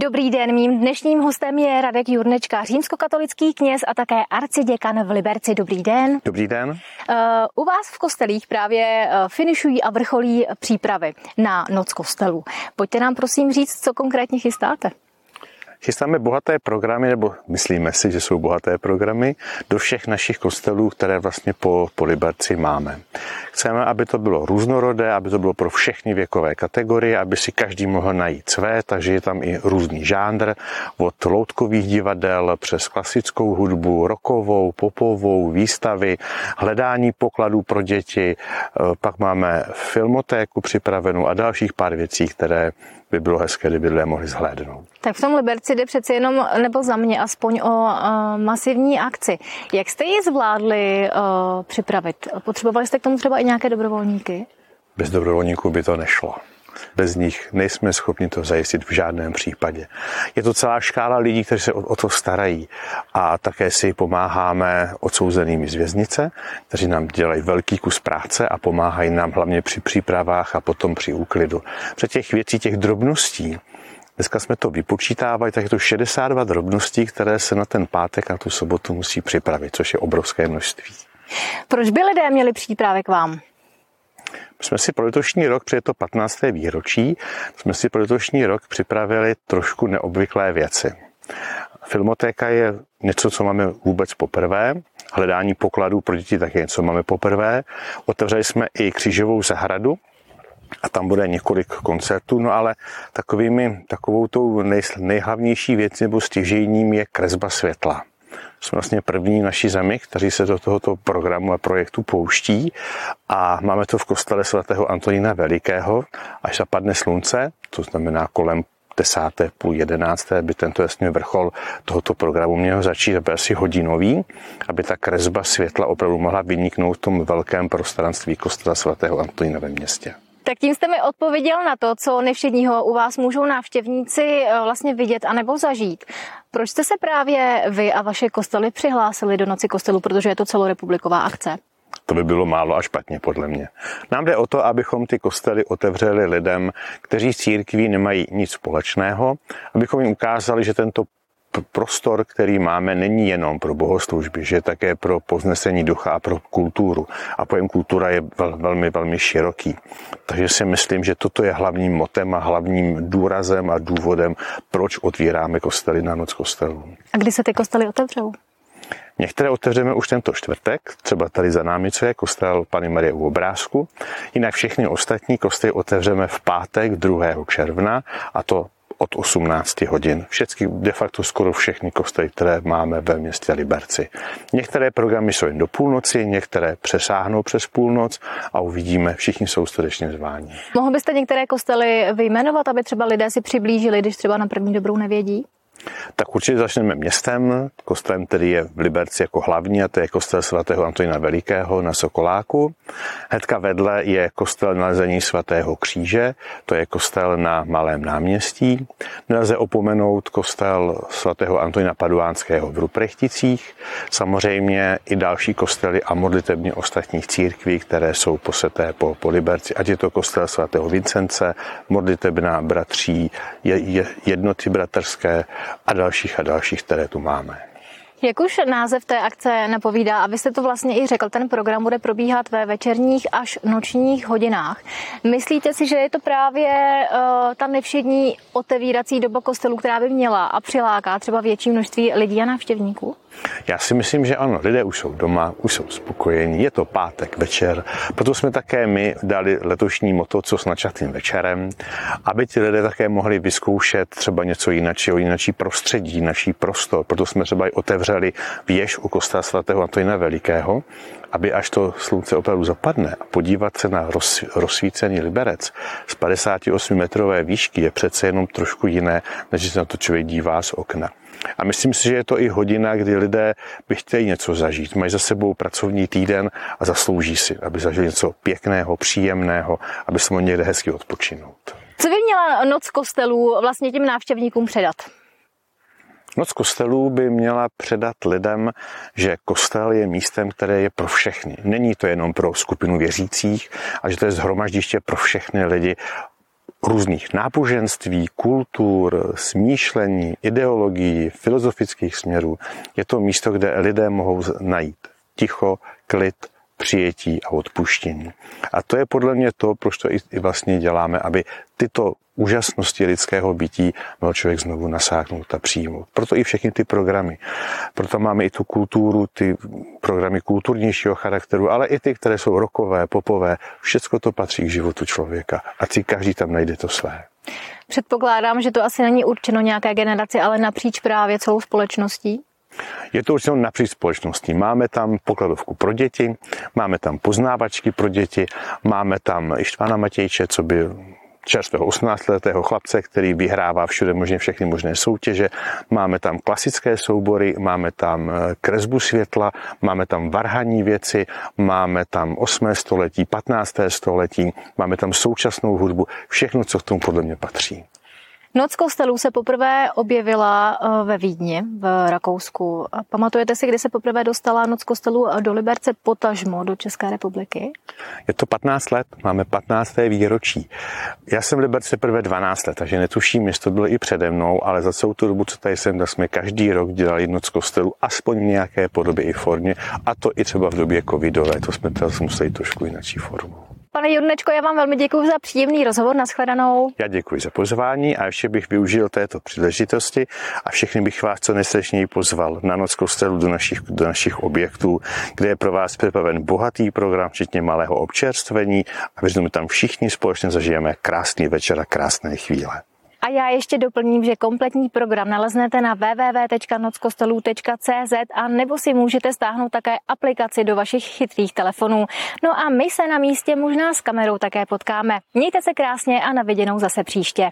Dobrý den, mým dnešním hostem je Radek Jurnečka, římskokatolický kněz a také arciděkan v Liberci. Dobrý den. Dobrý den. Uh, u vás v kostelích právě uh, finišují a vrcholí přípravy na noc kostelů. Pojďte nám prosím říct, co konkrétně chystáte. Chystáme bohaté programy, nebo myslíme si, že jsou bohaté programy, do všech našich kostelů, které vlastně po, po Liberci máme. Chceme, aby to bylo různorodé, aby to bylo pro všechny věkové kategorie, aby si každý mohl najít své, takže je tam i různý žánr, od loutkových divadel přes klasickou hudbu, rokovou, popovou, výstavy, hledání pokladů pro děti, eh, pak máme filmotéku připravenou a dalších pár věcí, které by bylo hezké, kdyby lidé mohli zhlédnout. Tak v tom Liberci jde přeci jenom, nebo za mě aspoň o uh, masivní akci. Jak jste ji zvládli uh, připravit? Potřebovali jste k tomu třeba i nějaké dobrovolníky? Bez dobrovolníků by to nešlo. Bez nich nejsme schopni to zajistit v žádném případě. Je to celá škála lidí, kteří se o, o to starají a také si pomáháme odsouzenými z věznice, kteří nám dělají velký kus práce a pomáhají nám hlavně při přípravách a potom při úklidu. Před těch věcí, těch drobností, Dneska jsme to vypočítávali, tak je to 62 drobností, které se na ten pátek, na tu sobotu musí připravit, což je obrovské množství. Proč by lidé měli přípravek k vám? My jsme si pro letošní rok, protože je to 15. výročí, jsme si pro letošní rok připravili trošku neobvyklé věci. Filmotéka je něco, co máme vůbec poprvé. Hledání pokladů pro děti také něco máme poprvé. Otevřeli jsme i křížovou zahradu, a tam bude několik koncertů, no ale takovými, takovou tou nej, nejhlavnější věcí nebo stěžejním je kresba světla. Jsme vlastně první naší zemi, kteří se do tohoto programu a projektu pouští a máme to v kostele svatého Antonína Velikého, až zapadne slunce, to znamená kolem desáté, půl jedenácté by tento jasný vrchol tohoto programu měl začít, aby asi hodinový, aby ta kresba světla opravdu mohla vyniknout v tom velkém prostranství kostela svatého Antonína ve městě. Tak tím jste mi odpověděl na to, co nevšedního u vás můžou návštěvníci eh, vlastně vidět anebo zažít. Proč jste se právě vy a vaše kostely přihlásili do Noci kostelu, protože je to celorepubliková akce? To by bylo málo a špatně, podle mě. Nám jde o to, abychom ty kostely otevřeli lidem, kteří s církví nemají nic společného, abychom jim ukázali, že tento prostor, který máme, není jenom pro bohoslužby, že je také pro poznesení ducha a pro kulturu. A pojem kultura je vel, velmi, velmi široký. Takže si myslím, že toto je hlavním motem a hlavním důrazem a důvodem, proč otvíráme kostely na noc kostelů. A kdy se ty kostely otevřou? Některé otevřeme už tento čtvrtek, třeba tady za námi, co je kostel Pany Marie u obrázku. Jinak všechny ostatní kostely otevřeme v pátek 2. června a to od 18 hodin. Všechny, de facto skoro všechny kostely, které máme ve městě Liberci. Některé programy jsou jen do půlnoci, některé přesáhnou přes půlnoc a uvidíme, všichni jsou skutečně zváni. Mohl byste některé kostely vyjmenovat, aby třeba lidé si přiblížili, když třeba na první dobrou nevědí? Tak určitě začneme městem, kostelem, který je v Liberci jako hlavní, a to je kostel svatého Antonína Velikého na Sokoláku. Hnedka vedle je kostel nalezení svatého kříže, to je kostel na Malém náměstí. Nelze opomenout kostel svatého Antonína Paduánského v Ruprechticích, samozřejmě i další kostely a modlitebně ostatních církví, které jsou poseté po, po Liberci, ať je to kostel svatého Vincence, modlitebná bratří, je, je, jednoty bratrské, a dalších a dalších, které tu máme. Jak už název té akce napovídá, a vy jste to vlastně i řekl, ten program bude probíhat ve večerních až nočních hodinách. Myslíte si, že je to právě uh, ta nevšední otevírací doba kostelů, která by měla a přiláká třeba větší množství lidí a návštěvníků? Já si myslím, že ano, lidé už jsou doma, už jsou spokojení, je to pátek večer, proto jsme také my dali letošní moto, co s načatým večerem, aby ti lidé také mohli vyzkoušet třeba něco jiného, jináčí prostředí, naší prostor, proto jsme třeba i otevřeli věž u kostela svatého Antonína Velikého, aby až to slunce opravdu zapadne a podívat se na roz, rozsvícený liberec z 58 metrové výšky je přece jenom trošku jiné, než se na to člověk dívá z okna. A myslím si, že je to i hodina, kdy lidé by chtěli něco zažít. Mají za sebou pracovní týden a zaslouží si, aby zažili něco pěkného, příjemného, aby se mohli někde hezky odpočinout. Co by měla noc kostelů vlastně těm návštěvníkům předat? Noc kostelů by měla předat lidem, že kostel je místem, které je pro všechny. Není to jenom pro skupinu věřících, a že to je zhromaždiště pro všechny lidi různých náboženství, kultur, smýšlení, ideologií, filozofických směrů. Je to místo, kde lidé mohou najít ticho, klid, přijetí a odpuštění. A to je podle mě to, proč to i vlastně děláme, aby tyto úžasnosti lidského bytí mohl člověk znovu nasáhnout a přijmout. Proto i všechny ty programy. Proto máme i tu kulturu, ty programy kulturnějšího charakteru, ale i ty, které jsou rokové, popové. Všechno to patří k životu člověka a si každý tam najde to své. Předpokládám, že to asi není určeno nějaké generaci, ale napříč právě celou společností. Je to určitě napříč společností. Máme tam pokladovku pro děti, máme tam poznávačky pro děti, máme tam Ištvana Matějče, co by čerstvého 18-letého chlapce, který vyhrává všude možně všechny možné soutěže. Máme tam klasické soubory, máme tam eh, kresbu světla, máme tam varhaní věci, máme tam 8. století, 15. století, máme tam současnou hudbu, všechno, co k tomu podle mě patří. Noc kostelů se poprvé objevila eh, ve Vídni v Rakousku. Pamatujete si, kdy se poprvé dostala Noc kostelů do Liberce potažmo do České republiky? Je to 15 let, máme 15. výročí. Já jsem v Liberce prvé 12 let, takže netuším, jestli to bylo i přede mnou, ale za celou tu dobu, co tady jsem, tak jsme každý rok dělali Noc kostelů, aspoň v nějaké podobě i formě, a to i třeba v době covidové, to jsme teraz museli trošku jinačí formu. Pane Jurnečko, já vám velmi děkuji za příjemný rozhovor. Naschledanou. Já děkuji za pozvání a ještě bych využil této příležitosti a všechny bych vás co nejsrdečněji pozval na noc kostelu do našich, do našich objektů, kde je pro vás připraven bohatý program, včetně malého občerstvení a věřím, tam všichni společně zažijeme krásný večer a krásné chvíle. A já ještě doplním, že kompletní program naleznete na www.nockostelů.cz a nebo si můžete stáhnout také aplikaci do vašich chytrých telefonů. No a my se na místě možná s kamerou také potkáme. Mějte se krásně a na viděnou zase příště.